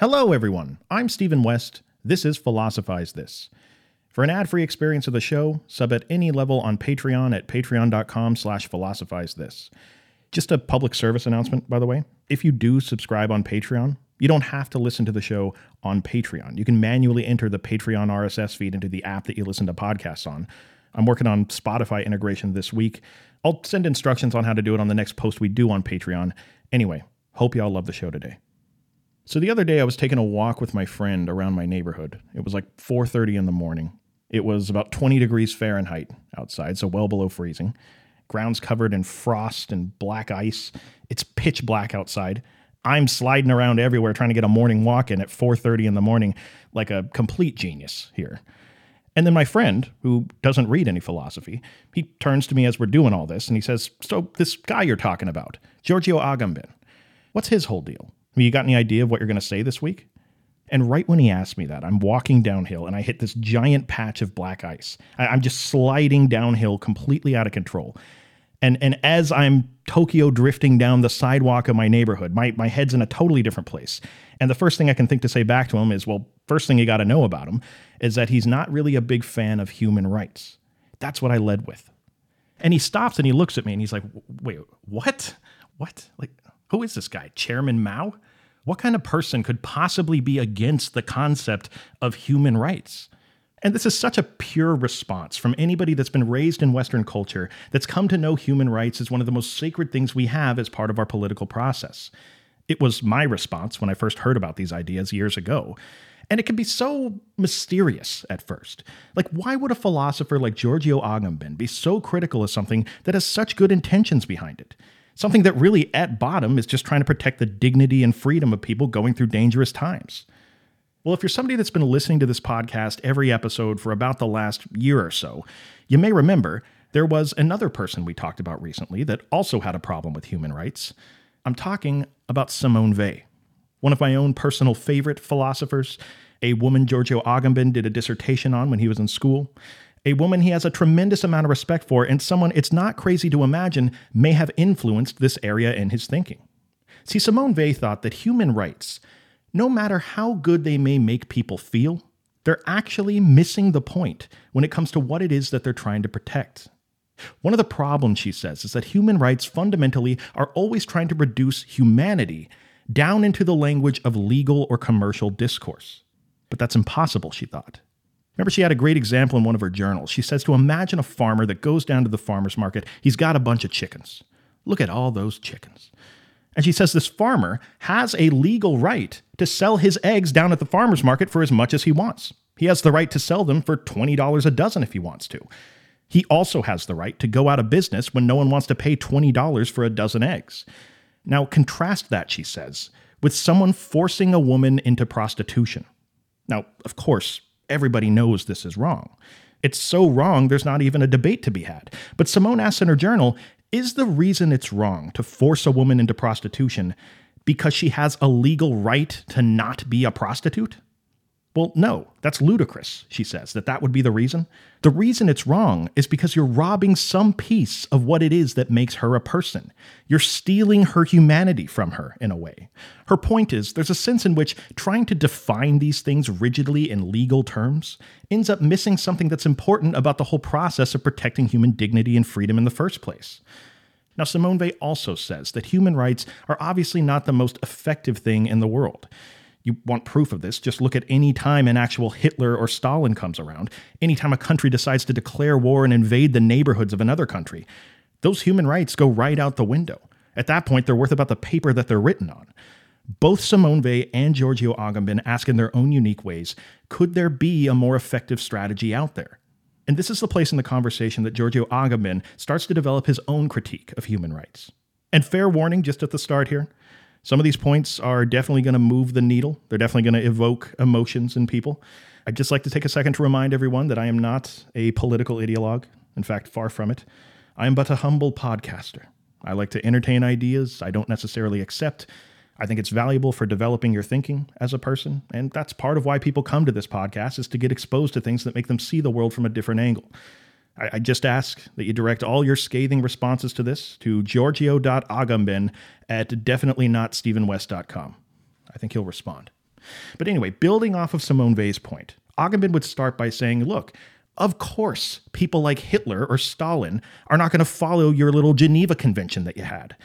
Hello, everyone. I'm Stephen West. This is Philosophize This. For an ad-free experience of the show, sub at any level on Patreon at patreon.com slash philosophize this. Just a public service announcement, by the way. If you do subscribe on Patreon, you don't have to listen to the show on Patreon. You can manually enter the Patreon RSS feed into the app that you listen to podcasts on. I'm working on Spotify integration this week. I'll send instructions on how to do it on the next post we do on Patreon. Anyway, hope y'all love the show today. So the other day I was taking a walk with my friend around my neighborhood. It was like 4:30 in the morning. It was about 20 degrees Fahrenheit outside, so well below freezing. Ground's covered in frost and black ice. It's pitch black outside. I'm sliding around everywhere trying to get a morning walk in at 4:30 in the morning like a complete genius here. And then my friend, who doesn't read any philosophy, he turns to me as we're doing all this and he says, "So this guy you're talking about, Giorgio Agamben, what's his whole deal? You got any idea of what you're going to say this week?" And right when he asked me that, I'm walking downhill and I hit this giant patch of black ice. I- I'm just sliding downhill completely out of control. And and as I'm Tokyo drifting down the sidewalk of my neighborhood, my, my head's in a totally different place. And the first thing I can think to say back to him is, well, first thing you got to know about him is that he's not really a big fan of human rights. That's what I led with. And he stops and he looks at me and he's like, wait, what? What? Like, who is this guy? Chairman Mao? What kind of person could possibly be against the concept of human rights? And this is such a pure response from anybody that's been raised in Western culture that's come to know human rights as one of the most sacred things we have as part of our political process. It was my response when I first heard about these ideas years ago. And it can be so mysterious at first. Like, why would a philosopher like Giorgio Agamben be so critical of something that has such good intentions behind it? Something that really, at bottom, is just trying to protect the dignity and freedom of people going through dangerous times. Well, if you're somebody that's been listening to this podcast every episode for about the last year or so, you may remember there was another person we talked about recently that also had a problem with human rights. I'm talking about Simone Weil, one of my own personal favorite philosophers, a woman Giorgio Agamben did a dissertation on when he was in school, a woman he has a tremendous amount of respect for, and someone it's not crazy to imagine may have influenced this area in his thinking. See, Simone Weil thought that human rights no matter how good they may make people feel, they're actually missing the point when it comes to what it is that they're trying to protect. One of the problems, she says, is that human rights fundamentally are always trying to reduce humanity down into the language of legal or commercial discourse. But that's impossible, she thought. Remember, she had a great example in one of her journals. She says to imagine a farmer that goes down to the farmer's market. He's got a bunch of chickens. Look at all those chickens. And she says this farmer has a legal right to sell his eggs down at the farmer's market for as much as he wants. He has the right to sell them for $20 a dozen if he wants to. He also has the right to go out of business when no one wants to pay $20 for a dozen eggs. Now, contrast that, she says, with someone forcing a woman into prostitution. Now, of course, everybody knows this is wrong. It's so wrong, there's not even a debate to be had. But Simone asks in her journal is the reason it's wrong to force a woman into prostitution because she has a legal right to not be a prostitute? Well, no, that's ludicrous, she says, that that would be the reason. The reason it's wrong is because you're robbing some piece of what it is that makes her a person. You're stealing her humanity from her, in a way. Her point is there's a sense in which trying to define these things rigidly in legal terms ends up missing something that's important about the whole process of protecting human dignity and freedom in the first place. Now, Simone Weil also says that human rights are obviously not the most effective thing in the world. You want proof of this? Just look at any time an actual Hitler or Stalin comes around, any time a country decides to declare war and invade the neighborhoods of another country. Those human rights go right out the window. At that point, they're worth about the paper that they're written on. Both Simone Weil and Giorgio Agamben ask in their own unique ways could there be a more effective strategy out there? And this is the place in the conversation that Giorgio Agamben starts to develop his own critique of human rights. And fair warning just at the start here some of these points are definitely going to move the needle. They're definitely going to evoke emotions in people. I'd just like to take a second to remind everyone that I am not a political ideologue. In fact, far from it. I am but a humble podcaster. I like to entertain ideas I don't necessarily accept. I think it's valuable for developing your thinking as a person, and that's part of why people come to this podcast is to get exposed to things that make them see the world from a different angle. I, I just ask that you direct all your scathing responses to this to giorgio.agamben at definitelynotstephenwest.com. I think he'll respond. But anyway, building off of Simone Weil's point, Agamben would start by saying, look, of course, people like Hitler or Stalin are not going to follow your little Geneva Convention that you had.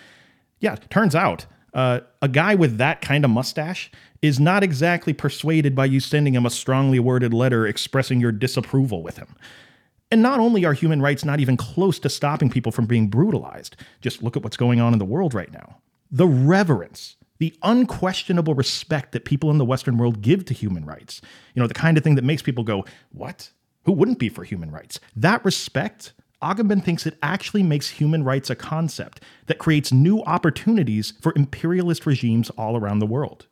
Yeah, turns out uh, a guy with that kind of mustache is not exactly persuaded by you sending him a strongly worded letter expressing your disapproval with him. And not only are human rights not even close to stopping people from being brutalized, just look at what's going on in the world right now. The reverence, the unquestionable respect that people in the Western world give to human rights, you know, the kind of thing that makes people go, What? Who wouldn't be for human rights? That respect, Agamben thinks it actually makes human rights a concept that creates new opportunities for imperialist regimes all around the world.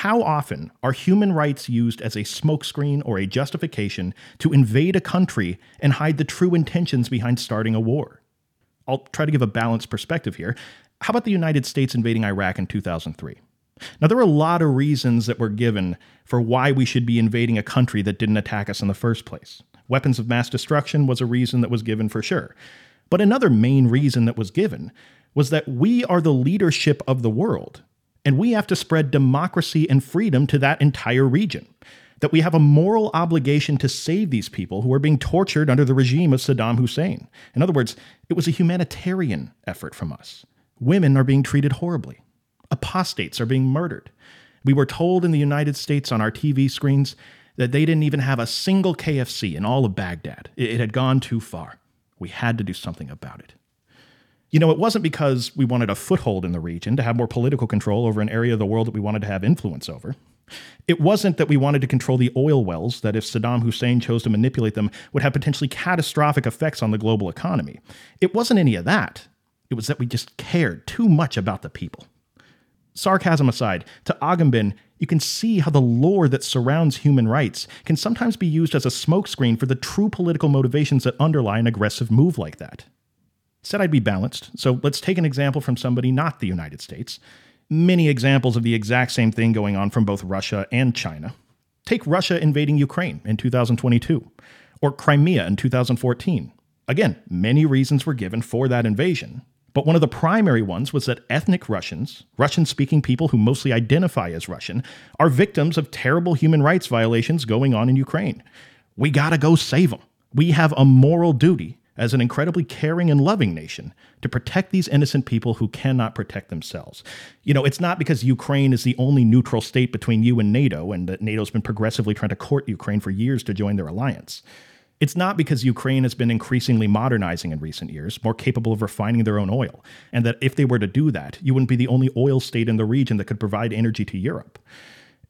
How often are human rights used as a smokescreen or a justification to invade a country and hide the true intentions behind starting a war? I'll try to give a balanced perspective here. How about the United States invading Iraq in 2003? Now, there are a lot of reasons that were given for why we should be invading a country that didn't attack us in the first place. Weapons of mass destruction was a reason that was given for sure. But another main reason that was given was that we are the leadership of the world, and we have to spread democracy and freedom to that entire region. That we have a moral obligation to save these people who are being tortured under the regime of Saddam Hussein. In other words, it was a humanitarian effort from us. Women are being treated horribly, apostates are being murdered. We were told in the United States on our TV screens that they didn't even have a single KFC in all of Baghdad. It had gone too far. We had to do something about it. You know, it wasn't because we wanted a foothold in the region to have more political control over an area of the world that we wanted to have influence over. It wasn't that we wanted to control the oil wells that, if Saddam Hussein chose to manipulate them, would have potentially catastrophic effects on the global economy. It wasn't any of that. It was that we just cared too much about the people. Sarcasm aside, to Agamben, you can see how the lore that surrounds human rights can sometimes be used as a smokescreen for the true political motivations that underlie an aggressive move like that. Said I'd be balanced, so let's take an example from somebody not the United States. Many examples of the exact same thing going on from both Russia and China. Take Russia invading Ukraine in 2022, or Crimea in 2014. Again, many reasons were given for that invasion, but one of the primary ones was that ethnic Russians, Russian speaking people who mostly identify as Russian, are victims of terrible human rights violations going on in Ukraine. We gotta go save them. We have a moral duty as an incredibly caring and loving nation to protect these innocent people who cannot protect themselves. You know, it's not because Ukraine is the only neutral state between you and NATO and that NATO's been progressively trying to court Ukraine for years to join their alliance. It's not because Ukraine has been increasingly modernizing in recent years, more capable of refining their own oil, and that if they were to do that, you wouldn't be the only oil state in the region that could provide energy to Europe.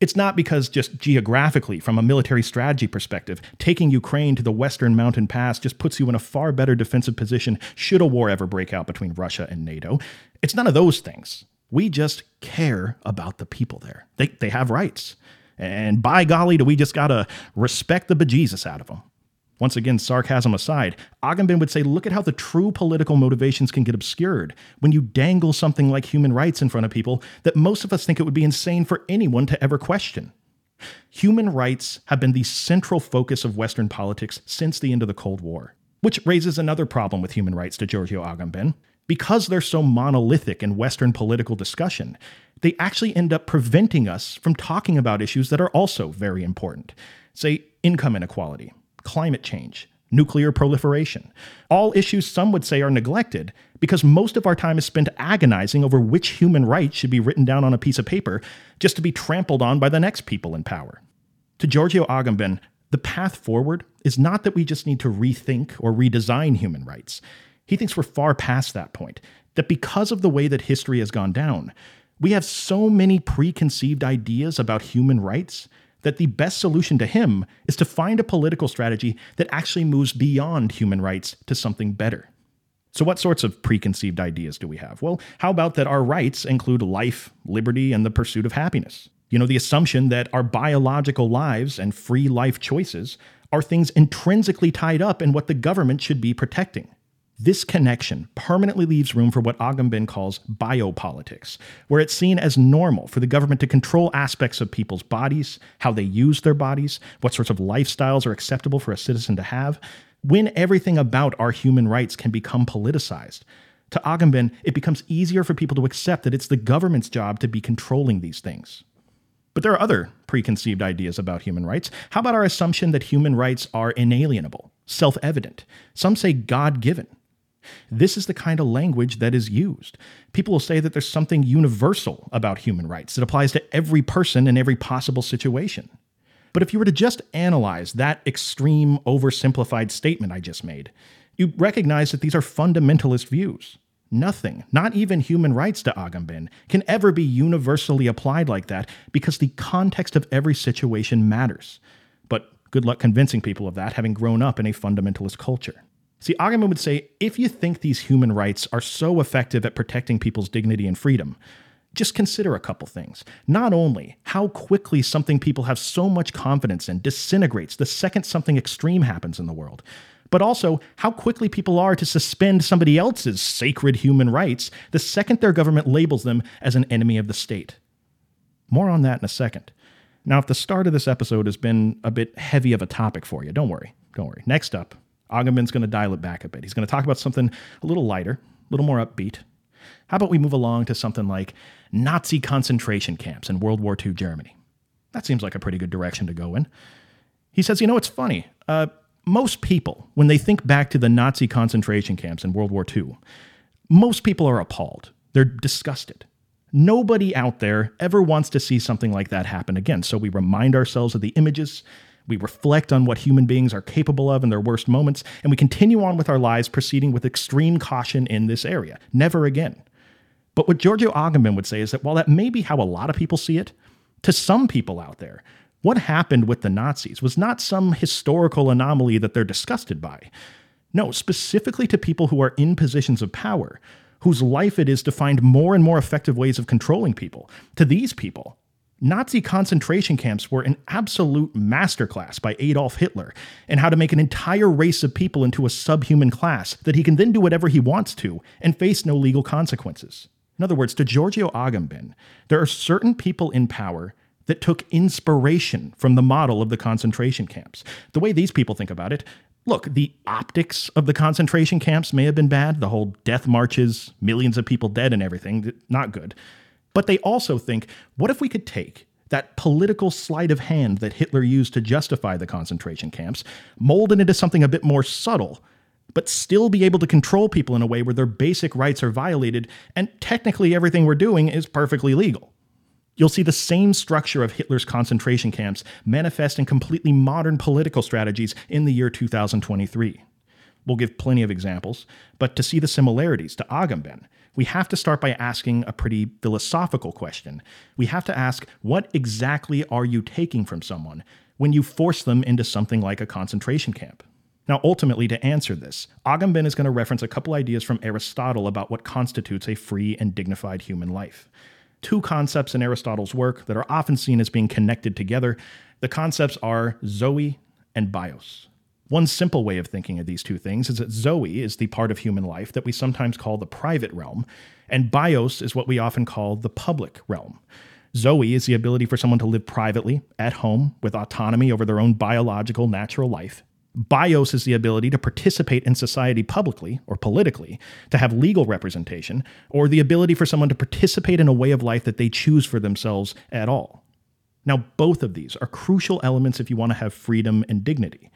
It's not because just geographically, from a military strategy perspective, taking Ukraine to the Western Mountain Pass just puts you in a far better defensive position should a war ever break out between Russia and NATO. It's none of those things. We just care about the people there. They, they have rights. And by golly, do we just gotta respect the bejesus out of them. Once again, sarcasm aside, Agamben would say, look at how the true political motivations can get obscured when you dangle something like human rights in front of people that most of us think it would be insane for anyone to ever question. Human rights have been the central focus of Western politics since the end of the Cold War, which raises another problem with human rights to Giorgio Agamben. Because they're so monolithic in Western political discussion, they actually end up preventing us from talking about issues that are also very important. Say, income inequality, climate change, nuclear proliferation. All issues some would say are neglected because most of our time is spent agonizing over which human rights should be written down on a piece of paper just to be trampled on by the next people in power. To Giorgio Agamben, the path forward is not that we just need to rethink or redesign human rights. He thinks we're far past that point, that because of the way that history has gone down, we have so many preconceived ideas about human rights that the best solution to him is to find a political strategy that actually moves beyond human rights to something better. So, what sorts of preconceived ideas do we have? Well, how about that our rights include life, liberty, and the pursuit of happiness? You know, the assumption that our biological lives and free life choices are things intrinsically tied up in what the government should be protecting. This connection permanently leaves room for what Agamben calls biopolitics, where it's seen as normal for the government to control aspects of people's bodies, how they use their bodies, what sorts of lifestyles are acceptable for a citizen to have, when everything about our human rights can become politicized. To Agamben, it becomes easier for people to accept that it's the government's job to be controlling these things. But there are other preconceived ideas about human rights. How about our assumption that human rights are inalienable, self evident? Some say God given. This is the kind of language that is used. People will say that there's something universal about human rights that applies to every person in every possible situation. But if you were to just analyze that extreme, oversimplified statement I just made, you recognize that these are fundamentalist views. Nothing, not even human rights to Agamben, can ever be universally applied like that because the context of every situation matters. But good luck convincing people of that, having grown up in a fundamentalist culture. See, Agamben would say if you think these human rights are so effective at protecting people's dignity and freedom, just consider a couple things. Not only how quickly something people have so much confidence in disintegrates the second something extreme happens in the world, but also how quickly people are to suspend somebody else's sacred human rights the second their government labels them as an enemy of the state. More on that in a second. Now, if the start of this episode has been a bit heavy of a topic for you, don't worry. Don't worry. Next up, Agamben's going to dial it back a bit. He's going to talk about something a little lighter, a little more upbeat. How about we move along to something like Nazi concentration camps in World War II Germany? That seems like a pretty good direction to go in. He says, you know, it's funny. Uh, most people, when they think back to the Nazi concentration camps in World War II, most people are appalled. They're disgusted. Nobody out there ever wants to see something like that happen again. So we remind ourselves of the images, we reflect on what human beings are capable of in their worst moments, and we continue on with our lives, proceeding with extreme caution in this area. Never again. But what Giorgio Agamben would say is that while that may be how a lot of people see it, to some people out there, what happened with the Nazis was not some historical anomaly that they're disgusted by. No, specifically to people who are in positions of power, whose life it is to find more and more effective ways of controlling people. To these people, Nazi concentration camps were an absolute masterclass by Adolf Hitler in how to make an entire race of people into a subhuman class that he can then do whatever he wants to and face no legal consequences. In other words, to Giorgio Agamben, there are certain people in power that took inspiration from the model of the concentration camps. The way these people think about it, look, the optics of the concentration camps may have been bad, the whole death marches, millions of people dead and everything, not good. But they also think, what if we could take that political sleight of hand that Hitler used to justify the concentration camps, mold it into something a bit more subtle, but still be able to control people in a way where their basic rights are violated, and technically everything we're doing is perfectly legal. You'll see the same structure of Hitler's concentration camps manifest in completely modern political strategies in the year 2023. We'll give plenty of examples, but to see the similarities to Agamben, we have to start by asking a pretty philosophical question. We have to ask, what exactly are you taking from someone when you force them into something like a concentration camp? Now, ultimately, to answer this, Agamben is going to reference a couple ideas from Aristotle about what constitutes a free and dignified human life two concepts in Aristotle's work that are often seen as being connected together. The concepts are Zoe and bios. One simple way of thinking of these two things is that Zoe is the part of human life that we sometimes call the private realm, and bios is what we often call the public realm. Zoe is the ability for someone to live privately, at home, with autonomy over their own biological, natural life. Bios is the ability to participate in society publicly or politically, to have legal representation, or the ability for someone to participate in a way of life that they choose for themselves at all. Now, both of these are crucial elements if you want to have freedom and dignity.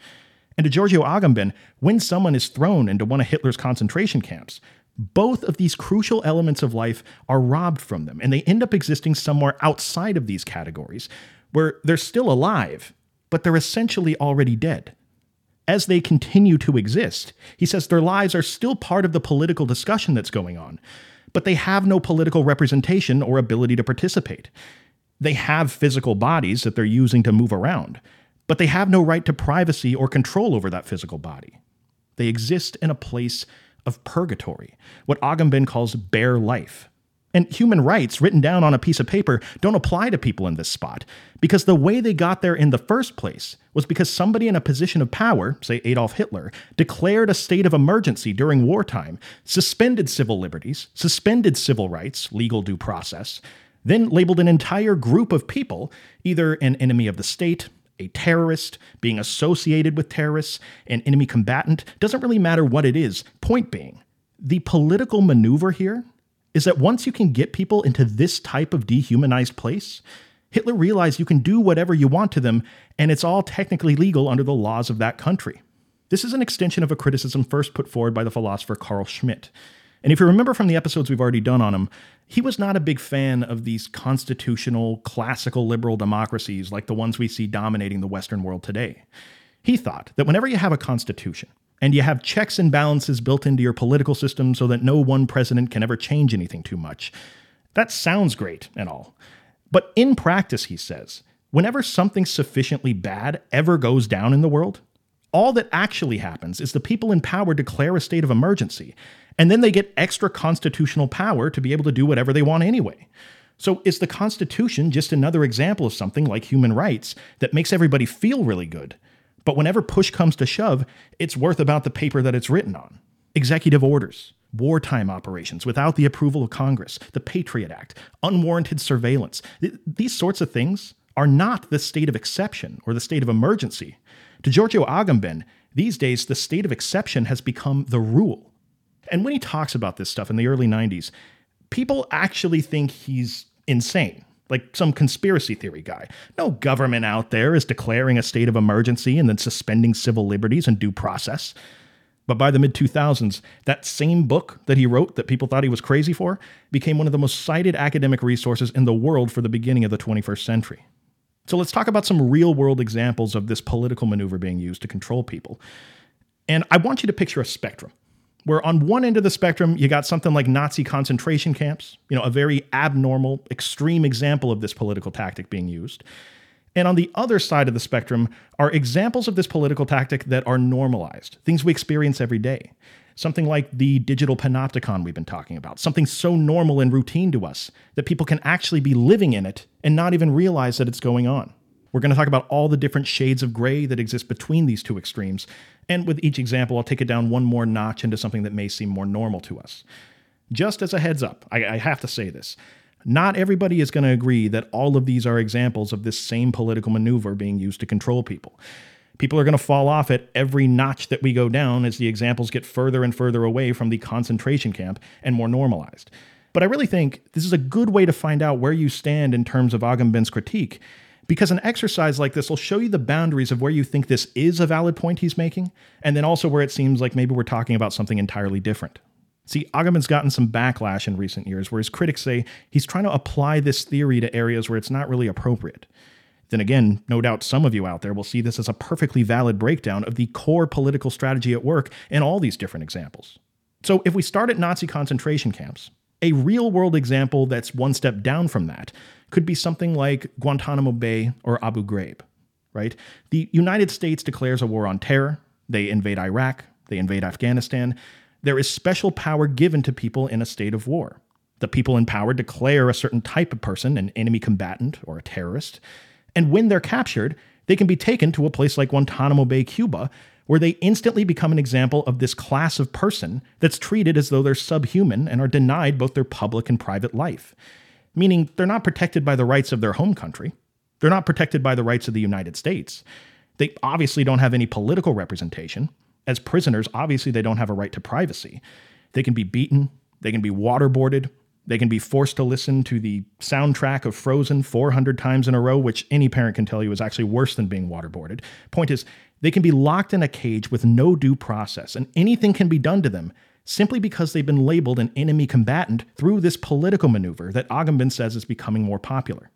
And to Giorgio Agamben, when someone is thrown into one of Hitler's concentration camps, both of these crucial elements of life are robbed from them, and they end up existing somewhere outside of these categories, where they're still alive, but they're essentially already dead as they continue to exist. He says their lives are still part of the political discussion that's going on, but they have no political representation or ability to participate. They have physical bodies that they're using to move around, but they have no right to privacy or control over that physical body. They exist in a place of purgatory, what Agamben calls bare life. And human rights written down on a piece of paper don't apply to people in this spot, because the way they got there in the first place was because somebody in a position of power, say Adolf Hitler, declared a state of emergency during wartime, suspended civil liberties, suspended civil rights, legal due process, then labeled an entire group of people either an enemy of the state, a terrorist, being associated with terrorists, an enemy combatant, doesn't really matter what it is. Point being, the political maneuver here is that once you can get people into this type of dehumanized place, Hitler realized you can do whatever you want to them, and it's all technically legal under the laws of that country. This is an extension of a criticism first put forward by the philosopher Carl Schmitt. And if you remember from the episodes we've already done on him, he was not a big fan of these constitutional, classical liberal democracies like the ones we see dominating the Western world today. He thought that whenever you have a constitution, and you have checks and balances built into your political system so that no one president can ever change anything too much, that sounds great and all. But in practice, he says, whenever something sufficiently bad ever goes down in the world, all that actually happens is the people in power declare a state of emergency, and then they get extra constitutional power to be able to do whatever they want anyway. So, is the Constitution just another example of something like human rights that makes everybody feel really good? But whenever push comes to shove, it's worth about the paper that it's written on. Executive orders, wartime operations without the approval of Congress, the Patriot Act, unwarranted surveillance. These sorts of things are not the state of exception or the state of emergency. To Giorgio Agamben, these days the state of exception has become the rule. And when he talks about this stuff in the early 90s, people actually think he's insane, like some conspiracy theory guy. No government out there is declaring a state of emergency and then suspending civil liberties and due process. But by the mid 2000s, that same book that he wrote that people thought he was crazy for became one of the most cited academic resources in the world for the beginning of the 21st century. So let's talk about some real world examples of this political maneuver being used to control people. And I want you to picture a spectrum where on one end of the spectrum you got something like Nazi concentration camps, you know, a very abnormal, extreme example of this political tactic being used. And on the other side of the spectrum are examples of this political tactic that are normalized, things we experience every day. Something like the digital panopticon we've been talking about, something so normal and routine to us that people can actually be living in it and not even realize that it's going on. We're going to talk about all the different shades of gray that exist between these two extremes. And with each example, I'll take it down one more notch into something that may seem more normal to us. Just as a heads up, I, I have to say this. Not everybody is going to agree that all of these are examples of this same political maneuver being used to control people. People are going to fall off at every notch that we go down as the examples get further and further away from the concentration camp and more normalized. But I really think this is a good way to find out where you stand in terms of Agamben's critique, because an exercise like this will show you the boundaries of where you think this is a valid point he's making, and then also where it seems like maybe we're talking about something entirely different. See, Agamben's gotten some backlash in recent years, where his critics say he's trying to apply this theory to areas where it's not really appropriate. Then again, no doubt some of you out there will see this as a perfectly valid breakdown of the core political strategy at work in all these different examples. So, if we start at Nazi concentration camps, a real world example that's one step down from that could be something like Guantanamo Bay or Abu Ghraib, right? The United States declares a war on terror, they invade Iraq, they invade Afghanistan, there is special power given to people in a state of war. The people in power declare a certain type of person an enemy combatant or a terrorist, and when they're captured, they can be taken to a place like Guantanamo Bay, Cuba, where they instantly become an example of this class of person that's treated as though they're subhuman and are denied both their public and private life. Meaning they're not protected by the rights of their home country, they're not protected by the rights of the United States. They obviously don't have any political representation, as prisoners, obviously, they don't have a right to privacy. They can be beaten, they can be waterboarded, they can be forced to listen to the soundtrack of Frozen 400 times in a row, which any parent can tell you is actually worse than being waterboarded. Point is, they can be locked in a cage with no due process, and anything can be done to them simply because they've been labeled an enemy combatant through this political maneuver that Agamben says is becoming more popular.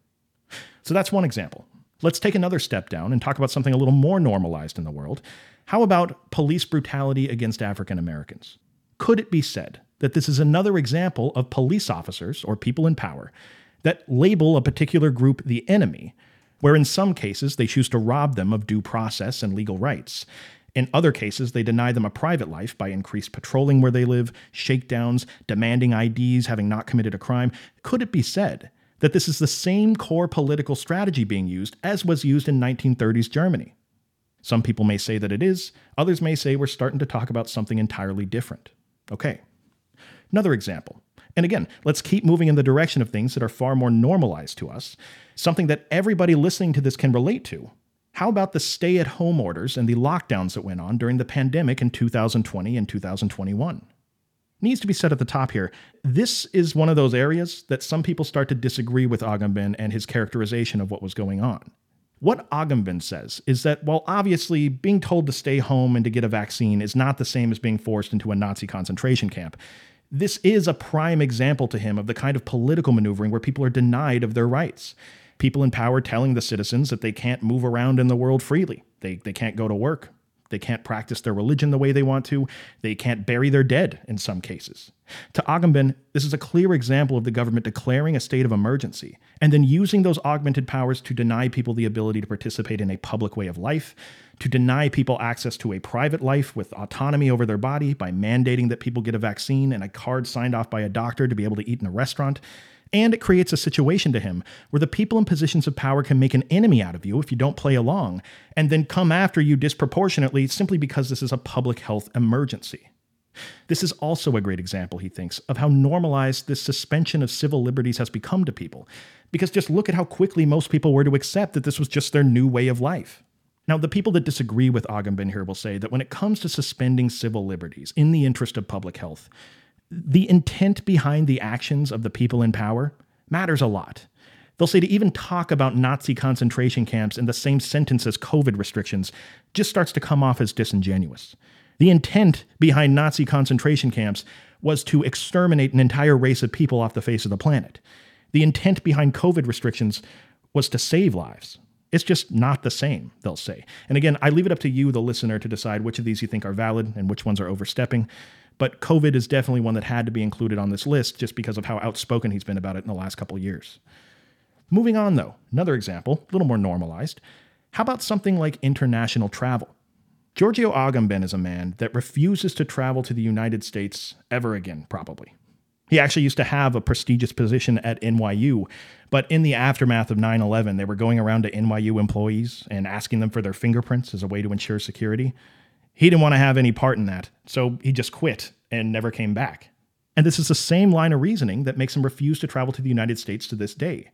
So that's one example. Let's take another step down and talk about something a little more normalized in the world, how about police brutality against African Americans? Could it be said that this is another example of police officers or people in power that label a particular group the enemy, where in some cases they choose to rob them of due process and legal rights? In other cases, they deny them a private life by increased patrolling where they live, shakedowns, demanding IDs, having not committed a crime. Could it be said that this is the same core political strategy being used as was used in 1930s Germany? Some people may say that it is, others may say we're starting to talk about something entirely different. Okay. Another example. And again, let's keep moving in the direction of things that are far more normalized to us, something that everybody listening to this can relate to. How about the stay at home orders and the lockdowns that went on during the pandemic in 2020 and 2021? needs to be said at the top here. This is one of those areas that some people start to disagree with Agamben and his characterization of what was going on. What Agamben says is that while obviously being told to stay home and to get a vaccine is not the same as being forced into a Nazi concentration camp, this is a prime example to him of the kind of political maneuvering where people are denied of their rights. People in power telling the citizens that they can't move around in the world freely. They, they can't go to work. They can't practice their religion the way they want to. They can't bury their dead in some cases. To Agamben, this is a clear example of the government declaring a state of emergency and then using those augmented powers to deny people the ability to participate in a public way of life, to deny people access to a private life with autonomy over their body by mandating that people get a vaccine and a card signed off by a doctor to be able to eat in a restaurant, and it creates a situation to him where the people in positions of power can make an enemy out of you if you don't play along, and then come after you disproportionately simply because this is a public health emergency. This is also a great example, he thinks, of how normalized this suspension of civil liberties has become to people. Because just look at how quickly most people were to accept that this was just their new way of life. Now, the people that disagree with Agamben here will say that when it comes to suspending civil liberties in the interest of public health, the intent behind the actions of the people in power matters a lot. They'll say to even talk about Nazi concentration camps in the same sentence as COVID restrictions just starts to come off as disingenuous. The intent behind Nazi concentration camps was to exterminate an entire race of people off the face of the planet. The intent behind COVID restrictions was to save lives. It's just not the same, they'll say. And again, I leave it up to you, the listener, to decide which of these you think are valid and which ones are overstepping. But COVID is definitely one that had to be included on this list just because of how outspoken he's been about it in the last couple years. Moving on, though, another example, a little more normalized. How about something like international travel? Giorgio Agamben is a man that refuses to travel to the United States ever again, probably. He actually used to have a prestigious position at NYU, but in the aftermath of 9 11, they were going around to NYU employees and asking them for their fingerprints as a way to ensure security. He didn't want to have any part in that, so he just quit and never came back. And this is the same line of reasoning that makes him refuse to travel to the United States to this day.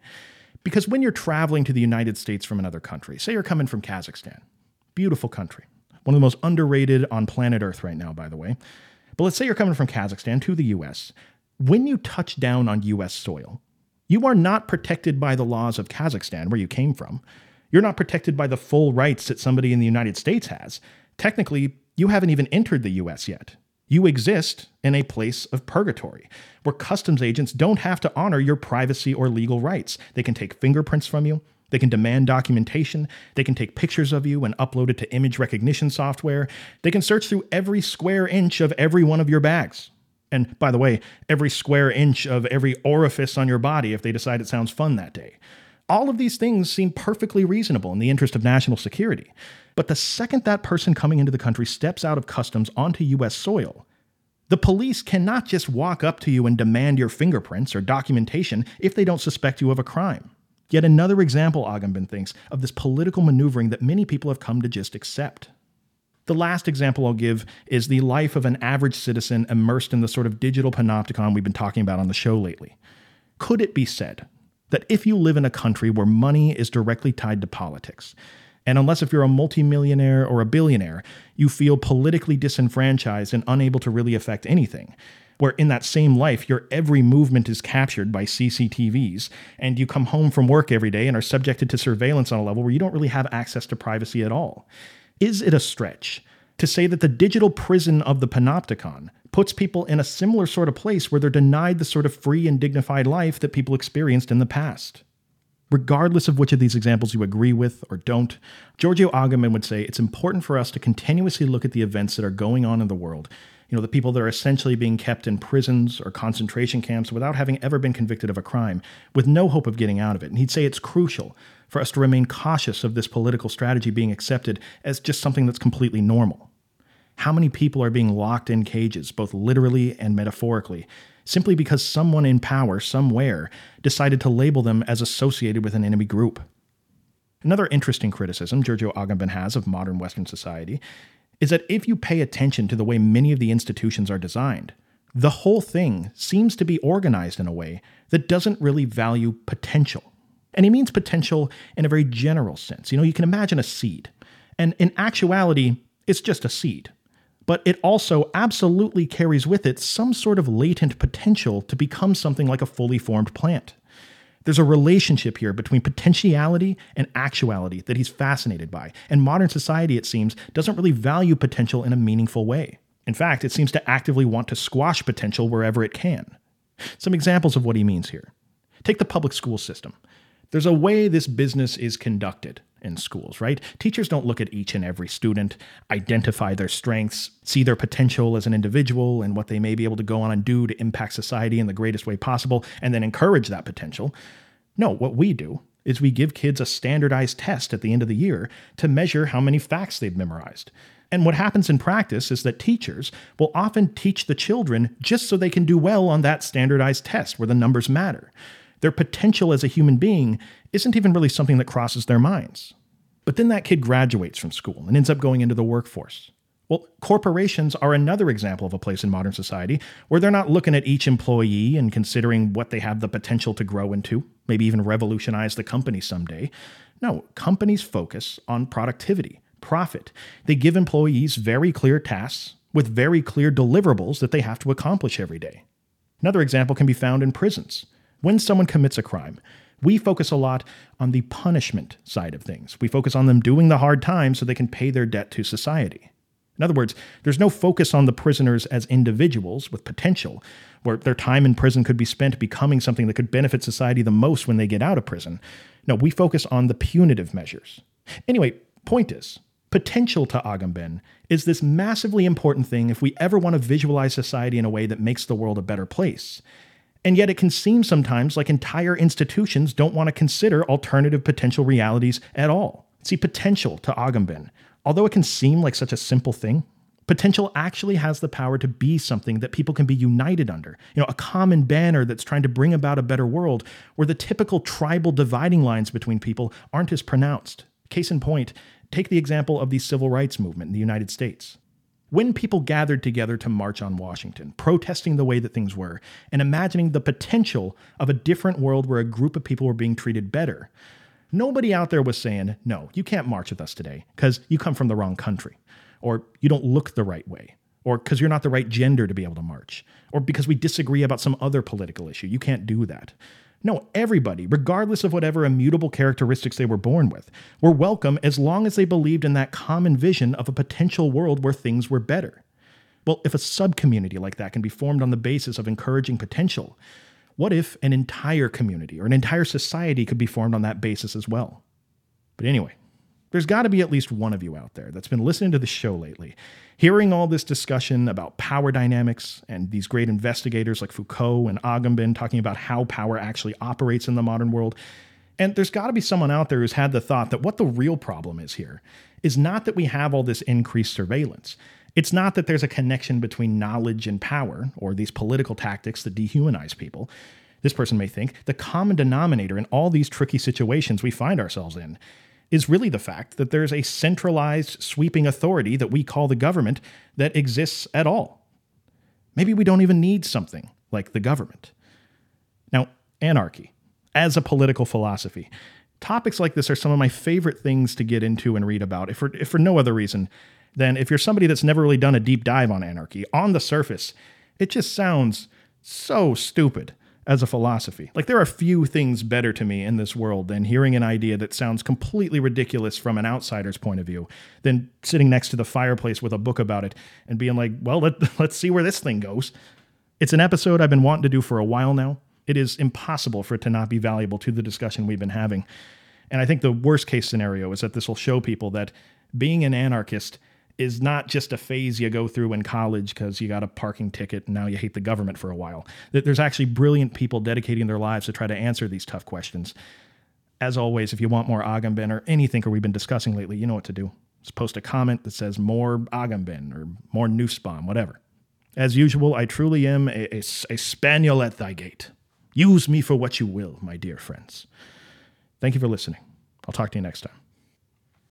Because when you're traveling to the United States from another country, say you're coming from Kazakhstan, beautiful country, one of the most underrated on planet Earth right now, by the way. But let's say you're coming from Kazakhstan to the US. When you touch down on US soil, you are not protected by the laws of Kazakhstan, where you came from. You're not protected by the full rights that somebody in the United States has technically, you haven't even entered the US yet. You exist in a place of purgatory where customs agents don't have to honor your privacy or legal rights. They can take fingerprints from you, they can demand documentation, they can take pictures of you and upload it to image recognition software, they can search through every square inch of every one of your bags. And by the way, every square inch of every orifice on your body if they decide it sounds fun that day. All of these things seem perfectly reasonable in the interest of national security. But the second that person coming into the country steps out of customs onto US soil, the police cannot just walk up to you and demand your fingerprints or documentation if they don't suspect you of a crime. Yet another example, Agamben thinks, of this political maneuvering that many people have come to just accept. The last example I'll give is the life of an average citizen immersed in the sort of digital panopticon we've been talking about on the show lately. Could it be said that if you live in a country where money is directly tied to politics, and unless if you're a multimillionaire or a billionaire, you feel politically disenfranchised and unable to really affect anything. Where in that same life, your every movement is captured by CCTVs, and you come home from work every day and are subjected to surveillance on a level where you don't really have access to privacy at all. Is it a stretch to say that the digital prison of the panopticon puts people in a similar sort of place where they're denied the sort of free and dignified life that people experienced in the past. Regardless of which of these examples you agree with or don't, Giorgio Agamben would say it's important for us to continuously look at the events that are going on in the world. You know, the people that are essentially being kept in prisons or concentration camps without having ever been convicted of a crime, with no hope of getting out of it. And he'd say it's crucial for us to remain cautious of this political strategy being accepted as just something that's completely normal how many people are being locked in cages, both literally and metaphorically, simply because someone in power somewhere decided to label them as associated with an enemy group. Another interesting criticism Giorgio Agamben has of modern Western society is that if you pay attention to the way many of the institutions are designed, the whole thing seems to be organized in a way that doesn't really value potential. And he means potential in a very general sense. You know, you can imagine a seed, and in actuality, it's just a seed but it also absolutely carries with it some sort of latent potential to become something like a fully formed plant. There's a relationship here between potentiality and actuality that he's fascinated by, and modern society, it seems, doesn't really value potential in a meaningful way. In fact, it seems to actively want to squash potential wherever it can. Some examples of what he means here. Take the public school system. There's a way this business is conducted in schools, right? Teachers don't look at each and every student, identify their strengths, see their potential as an individual and what they may be able to go on and do to impact society in the greatest way possible, and then encourage that potential. No, what we do is we give kids a standardized test at the end of the year to measure how many facts they've memorized. And what happens in practice is that teachers will often teach the children just so they can do well on that standardized test where the numbers matter. Their potential as a human being isn't even really something that crosses their minds. But then that kid graduates from school and ends up going into the workforce. Well, corporations are another example of a place in modern society where they're not looking at each employee and considering what they have the potential to grow into, maybe even revolutionize the company someday. No, companies focus on productivity, profit. They give employees very clear tasks with very clear deliverables that they have to accomplish every day. Another example can be found in prisons. When someone commits a crime, we focus a lot on the punishment side of things. We focus on them doing the hard time so they can pay their debt to society. In other words, there's no focus on the prisoners as individuals with potential, where their time in prison could be spent becoming something that could benefit society the most when they get out of prison. No, we focus on the punitive measures. Anyway, point is, potential to Agamben is this massively important thing if we ever want to visualize society in a way that makes the world a better place. And yet, it can seem sometimes like entire institutions don't want to consider alternative potential realities at all. See, potential to Agamben, although it can seem like such a simple thing, potential actually has the power to be something that people can be united under. You know, a common banner that's trying to bring about a better world where the typical tribal dividing lines between people aren't as pronounced. Case in point, take the example of the civil rights movement in the United States. When people gathered together to march on Washington, protesting the way that things were, and imagining the potential of a different world where a group of people were being treated better, nobody out there was saying, no, you can't march with us today because you come from the wrong country, or you don't look the right way, or because you're not the right gender to be able to march, or because we disagree about some other political issue. You can't do that. No, everybody, regardless of whatever immutable characteristics they were born with, were welcome as long as they believed in that common vision of a potential world where things were better. Well, if a subcommunity like that can be formed on the basis of encouraging potential, what if an entire community or an entire society could be formed on that basis as well? But anyway, there's got to be at least one of you out there that's been listening to the show lately, hearing all this discussion about power dynamics and these great investigators like Foucault and Agamben talking about how power actually operates in the modern world. And there's got to be someone out there who's had the thought that what the real problem is here is not that we have all this increased surveillance. It's not that there's a connection between knowledge and power or these political tactics that dehumanize people. This person may think the common denominator in all these tricky situations we find ourselves in is really the fact that there's a centralized sweeping authority that we call the government that exists at all. Maybe we don't even need something like the government. Now, anarchy, as a political philosophy, topics like this are some of my favorite things to get into and read about, if for, if for no other reason than if you're somebody that's never really done a deep dive on anarchy. On the surface, it just sounds so stupid as a philosophy. Like, there are few things better to me in this world than hearing an idea that sounds completely ridiculous from an outsider's point of view, than sitting next to the fireplace with a book about it and being like, well, let, let's see where this thing goes. It's an episode I've been wanting to do for a while now. It is impossible for it to not be valuable to the discussion we've been having. And I think the worst case scenario is that this will show people that being an anarchist is not just a phase you go through in college because you got a parking ticket and now you hate the government for a while. There's actually brilliant people dedicating their lives to try to answer these tough questions. As always, if you want more Agamben or anything we've been discussing lately, you know what to do. Just post a comment that says more Agamben or more Nussbaum, whatever. As usual, I truly am a, a, a spaniel at thy gate. Use me for what you will, my dear friends. Thank you for listening. I'll talk to you next time.